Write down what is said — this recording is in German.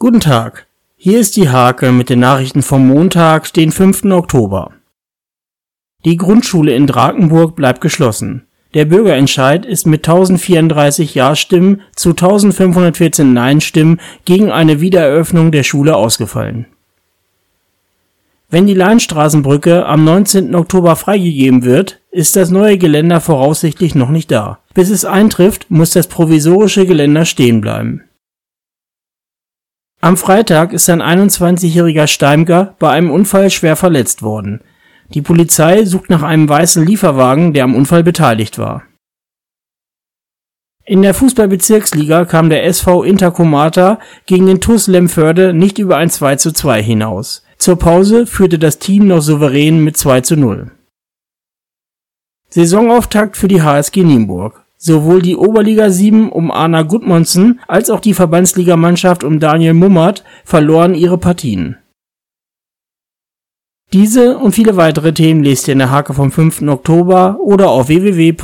Guten Tag, hier ist die Hake mit den Nachrichten vom Montag, den 5. Oktober. Die Grundschule in Drakenburg bleibt geschlossen. Der Bürgerentscheid ist mit 1034 Ja-Stimmen zu 1514 Nein-Stimmen gegen eine Wiedereröffnung der Schule ausgefallen. Wenn die Leinstraßenbrücke am 19. Oktober freigegeben wird, ist das neue Geländer voraussichtlich noch nicht da. Bis es eintrifft, muss das provisorische Geländer stehen bleiben. Am Freitag ist ein 21-jähriger Steimger bei einem Unfall schwer verletzt worden. Die Polizei sucht nach einem weißen Lieferwagen, der am Unfall beteiligt war. In der Fußball-Bezirksliga kam der SV Intercomata gegen den TuS Lemförde nicht über ein 2:2 hinaus. Zur Pause führte das Team noch souverän mit 2:0. Saisonauftakt für die HSG Nienburg. Sowohl die Oberliga 7 um Arna Gudmondsen als auch die Verbandsligamannschaft um Daniel Mummert verloren ihre Partien. Diese und viele weitere Themen lest ihr in der Hake vom 5. Oktober oder auf www.diehake.de